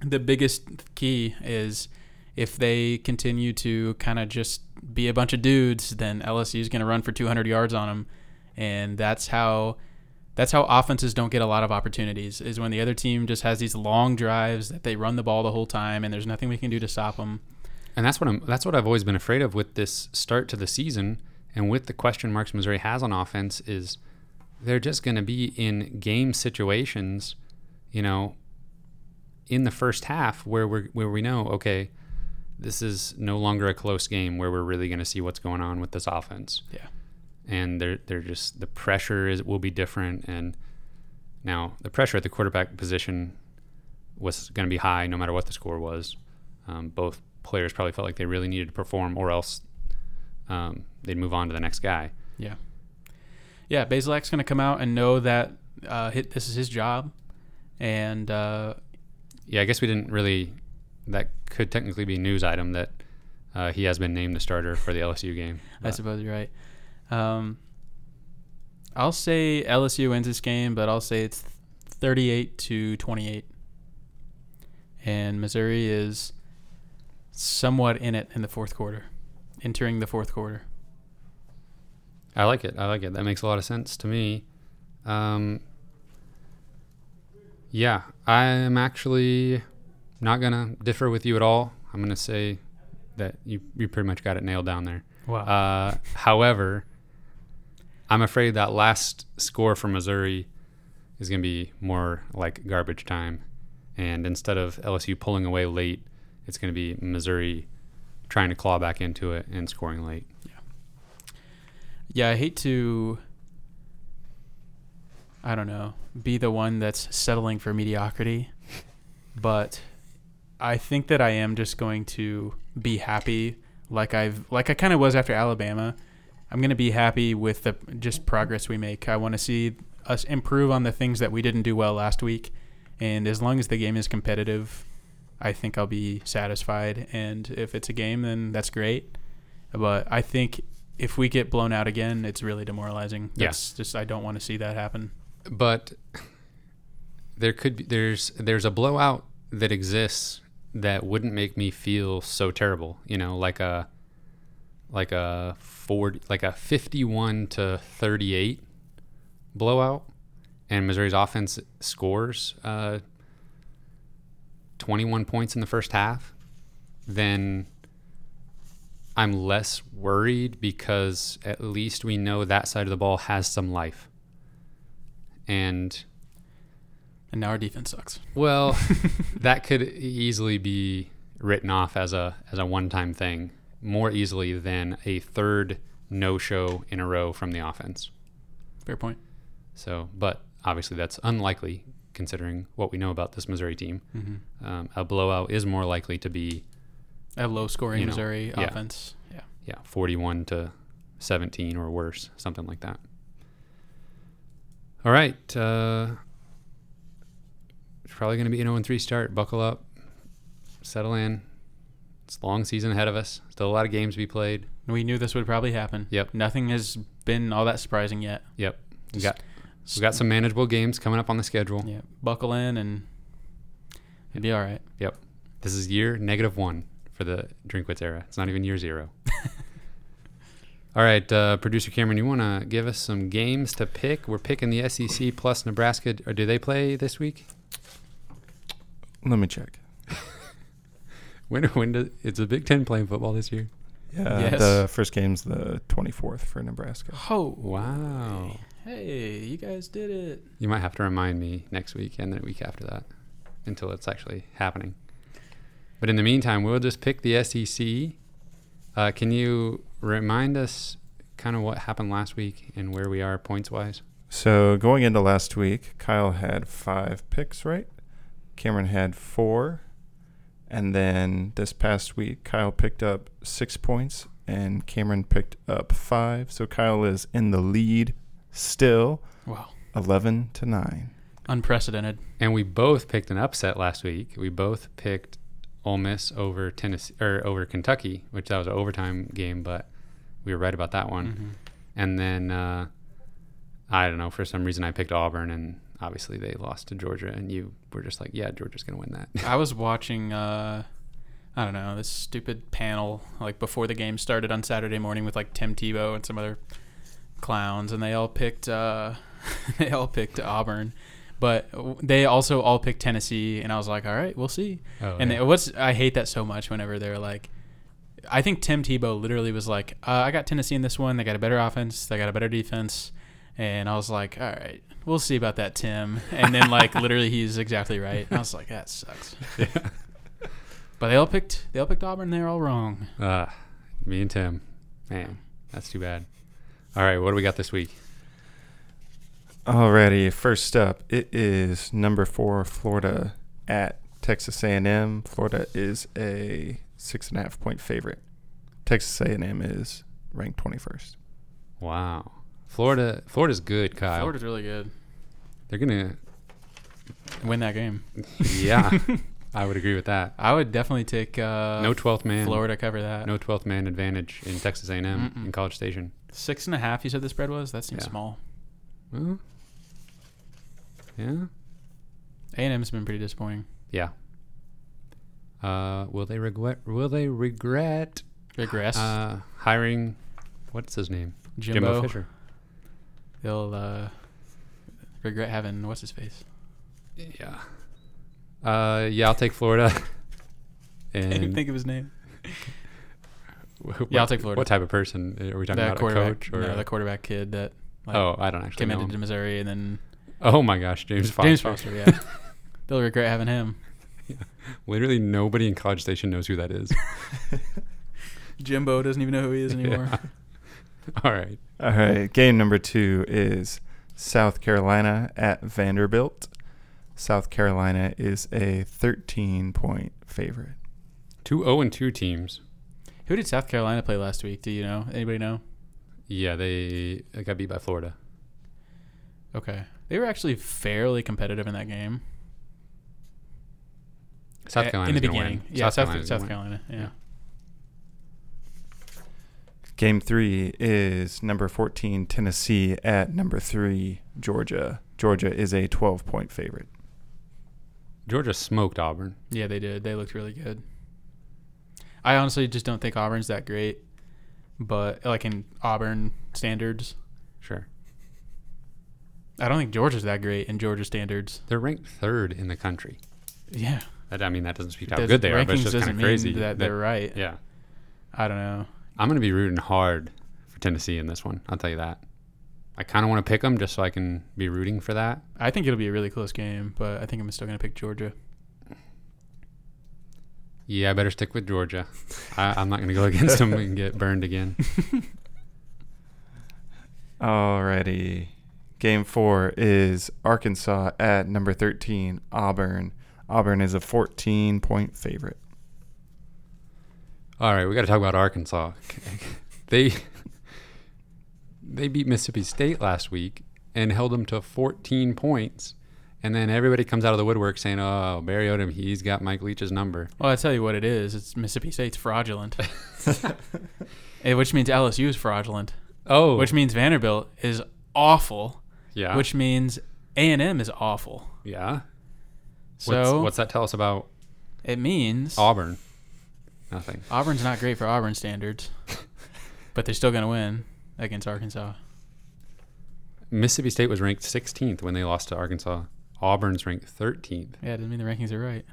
the biggest key is if they continue to kind of just be a bunch of dudes, then LSU is going to run for 200 yards on them, and that's how that's how offenses don't get a lot of opportunities. Is when the other team just has these long drives that they run the ball the whole time, and there's nothing we can do to stop them.
And that's what I'm. That's what I've always been afraid of with this start to the season, and with the question marks Missouri has on offense is they're just going to be in game situations, you know, in the first half where we where we know okay, this is no longer a close game where we're really going to see what's going on with this offense.
Yeah.
And they're they're just the pressure is will be different, and now the pressure at the quarterback position was going to be high no matter what the score was. Um, both players probably felt like they really needed to perform, or else um, they'd move on to the next guy.
Yeah. Yeah, Bazelak's going to come out and know that uh, hit, this is his job, and uh,
Yeah, I guess we didn't really. That could technically be a news item that uh, he has been named the starter for the LSU game.
I suppose you're right. Um, I'll say LSU wins this game, but I'll say it's 38 to 28. And Missouri is somewhat in it in the fourth quarter, entering the fourth quarter.
I like it. I like it. That makes a lot of sense to me. Um, yeah, I'm actually not gonna differ with you at all. I'm gonna say that you you pretty much got it nailed down there.
Wow.
Uh, however, I'm afraid that last score for Missouri is going to be more like garbage time. And instead of LSU pulling away late, it's going to be Missouri trying to claw back into it and scoring late.
Yeah. Yeah, I hate to, I don't know, be the one that's settling for mediocrity, but I think that I am just going to be happy, like I've, like I kind of was after Alabama. I'm going to be happy with the just progress we make. I want to see us improve on the things that we didn't do well last week, and as long as the game is competitive, I think I'll be satisfied. And if it's a game, then that's great. But I think if we get blown out again, it's really demoralizing.
Yeah.
Just I don't want to see that happen.
But there could be there's there's a blowout that exists that wouldn't make me feel so terrible. You know, like a like a 40 like a 51 to 38 blowout and Missouri's offense scores uh, 21 points in the first half, then I'm less worried because at least we know that side of the ball has some life. And
And now our defense sucks.
well, that could easily be written off as a as a one-time thing more easily than a third no-show in a row from the offense.
Fair point.
So, but obviously that's unlikely considering what we know about this Missouri team.
Mm-hmm.
Um, a blowout is more likely to be
A low scoring
You know,
Missouri
yeah.
offense. Yeah.
yeah, 41 to 17 or worse, something like that. All right. Uh, it's probably going to be an 0 3 start. Buckle up, settle in. It's a long season ahead of us. Still a lot of games to be played.
We knew this would probably happen.
Yep.
Nothing has been all that surprising yet.
Yep. We
Just
got we got some manageable games coming up on the schedule.
Yeah. Buckle in and it'll be all right.
Yep. This is year negative one for the Drinkwitz era. It's not even year zero. All right, uh, producer Cameron, you want to give us some games to pick? We're picking the SEC plus Nebraska. Or do they play this week?
Let me check.
When when does it's a Big Ten playing football this year?
Yeah,
Yes.
the first game's the 24th for Nebraska.
Oh.
Wow.
Hey, you guys did it.
You might have to remind me next week and the week after that until it's actually happening. But in the meantime, we'll just pick the SEC. Uh, can you remind us kind of what happened last week and where we are points wise?
So going into last week, Kyle had five picks, right? Cameron had four. And then this past week, Kyle picked up six points and Cameron picked up five. So Kyle is in the lead still,
Wow.
11 to 9.
Unprecedented.
And we both picked an upset last week. We both picked Ole Miss over Tennessee or over Kentucky, which that was an overtime game, but we were right about that one.
Mhm.
And then uh, I don't know for some reason I picked Auburn, and obviously they lost to Georgia, and you were just like, yeah, Georgia's gonna win that.
I was watching uh I don't know, this stupid panel like before the game started on Saturday morning with like Tim Tebow and some other clowns and they all picked uh they all picked Auburn. But they also all picked Tennessee and I was like, "All right, we'll see."
oh,
and
yeah.
it was I hate that so much whenever they're like I think Tim Tebow literally was like, uh, I got Tennessee in this one. They got a better offense. They got a better defense. And I was like, all right, we'll see about that, Tim. And then like literally he's exactly right. And I was like, that sucks.
yeah.
But they all picked they all picked Auburn. They're all wrong.
Uh, me and Tim, man, that's too bad. All right, what do we got this week?
Alrighty, first up, it is number four Florida at Texas A&M. Florida is a six and a half point favorite. Texas A&M is ranked 21st.
Wow, Florida. Florida's good, Kyle.
Florida's really good.
They're gonna.
Win that game.
Yeah, I would agree with that.
I would definitely take uh,
No twelfth man.
Florida cover that.
No twelfth man advantage in Texas A&M
Mm-mm.
in College Station.
Six and a half. You said the spread was. That seems
Yeah.
small.
Well, yeah,
A and M's been pretty disappointing.
yeah. Uh, will they regret? Will they regret
Regress.
uh, hiring? What's his name?
Jimbo.
Fisher.
They'll uh, regret having what's his face.
Yeah. Uh, yeah, I'll take Florida.
Can't even think of his name.
what,
Yeah, I'll take Florida.
What type of person are we talking about? A coach or?
no, the quarterback kid that like,
oh, I don't actually
came into. Missouri and then
Oh my gosh, James Foster.
James Foster. Yeah. They'll regret having him.
Literally nobody in College Station knows who that is.
Jimbo doesn't even know who he is anymore.
Yeah. All right.
All right, game number two is South Carolina at Vanderbilt. South Carolina is a 13 point favorite.
Two 0 and 2 teams.
Who did South Carolina play last week? Do you know? Anybody know?
Yeah, they they got beat by Florida.
Okay. They were actually fairly competitive in that game.
South Carolina
in the beginning. Yeah, South,
Carolina's
South
gonna.
Carolina. Yeah.
Yeah.
Game three is number 14 Tennessee at number three Georgia. Georgia is a 12 point favorite.
Georgia smoked Auburn.
Yeah, they did. They looked really good. I honestly just don't think Auburn's that great. but like in Auburn standards,
Sure.
I don't think Georgia's that great in Georgia standards.
They're ranked third in the country.
Yeah,
That, I mean, that doesn't speak to how good they are, but it's just kind of crazy.
mean that they're right.
yeah.
I don't know.
I'm going to be rooting hard for Tennessee in this one. I'll tell you that. I kind of want to pick them just so I can be rooting for that.
I think it'll be a really close game, but I think I'm still gonna pick Georgia.
Yeah, I better stick with Georgia. I, I'm not going to go against them and get burned again.
Alrighty. Game four is Arkansas at number 13, Auburn. Auburn is a 14 point favorite.
All right, we got to talk about Arkansas. they they beat Mississippi State last week and held them to 14 points. And then everybody comes out of the woodwork saying, "Oh, Barry Odom, he's got Mike Leach's number."
Well, I tell you what it is. It's Mississippi State's fraudulent, Eh, which means LSU is fraudulent,
Oh,
which means Vanderbilt is awful,
yeah,
which means A and M is awful.
yeah.
So
what's, what's that tell us about
it means
Auburn? Nothing.
Auburn's not great for Auburn standards, but they're still gonna win against Arkansas.
Mississippi State was ranked 16th when they lost to Arkansas. Auburn's ranked 13th.
Yeah, it doesn't mean the rankings are right.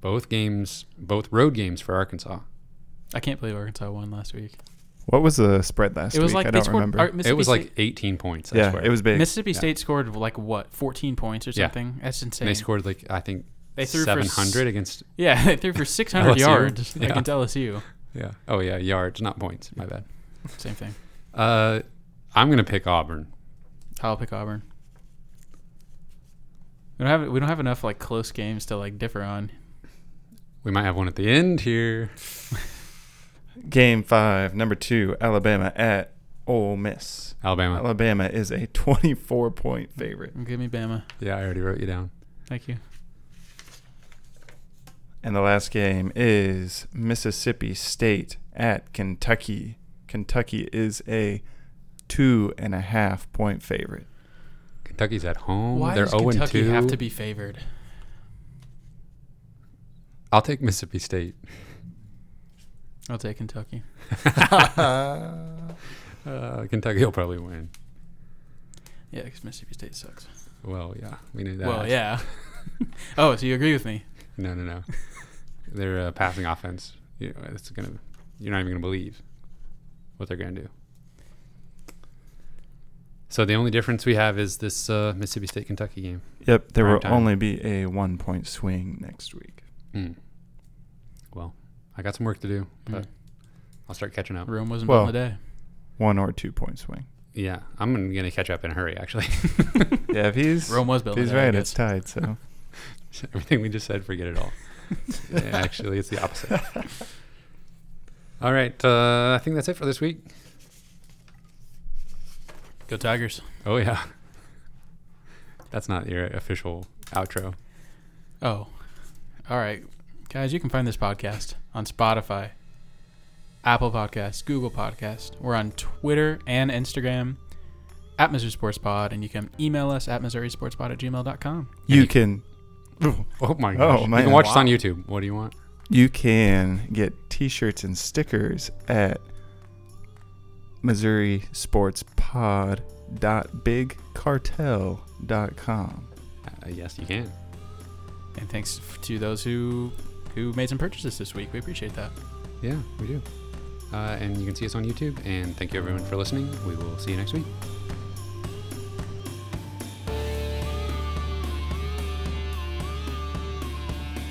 Both games, both road games for Arkansas.
I can't believe Arkansas won last week.
What was the spread last
it was
week?
like
I don't
scored.
remember.
Ar- Mississippi
it was
State,
like 18 points. I
yeah,
swear.
it was big.
Mississippi
Yeah.
State scored like what 14 points or something.
Yeah.
something. That's insane.
They scored like I think
They threw for s-
700 against.
Yeah, they threw for 600
LSU.
yards
Yeah.
against LSU.
Yeah. Oh yeah, yards, not points. My bad.
Same thing.
Uh, I'm gonna pick Auburn.
I'll pick Auburn. We don't have we don't have enough like close games to like differ on.
We might have one at the end here.
Game five, number two, Alabama at Ole Miss.
Alabama.
Alabama is a 24 point favorite.
Give me Bama.
Yeah, I already wrote you down.
Thank you.
And the last game is Mississippi State at Kentucky. Kentucky is a two and a half point favorite.
Kentucky's at home.
Why
They're
does
0
Kentucky
2.
have to be favored?
I'll take Mississippi State.
I'll take Kentucky.
Uh, Kentucky will probably win.
Yeah, because Mississippi State sucks.
Well, yeah, we knew that.
Well, yeah. oh, so you agree with me?
No, no, no. Their uh, passing offense. You know, it's gonna. You're not even gonna believe what they're gonna do. So the only difference we have is this uh, Mississippi State Kentucky game.
Yep, there
Prime
will
time.
only be a one point swing next week.
Mm. Well, I got some work to do, but
Mm.
I'll start catching up.
Rome wasn't
Well-
built in a day.
One or two point swing.
Yeah, I'm gonna, gonna catch up in a hurry. Actually,
Yeah, if he's
Rome was built
he's
a day. I
right, it's tied. So
everything we just said, forget it all. Yeah, actually, it's the opposite. All right, uh, I think that's it for this week.
Go Tigers.
Oh yeah, that's not your official outro.
Oh, all right, guys. You can find this podcast on Spotify, Apple Podcasts, Google Podcast. We're on Twitter and Instagram at Missouri Sports Pod, and you can email us at MissouriSportsPod at gmail.com.
you
you-
can
Oh my
Oh,
gosh! you can watch us on YouTube. What do you want?
you can get T-shirts and stickers at Missouri Sports Pod dot bigcartel.com.
Uh, yes, you can.
And thanks f- to those who who made some purchases this week. We appreciate that.
Yeah, we do. Uh, and you can see us on YouTube. And thank you everyone for listening. We will see you next week.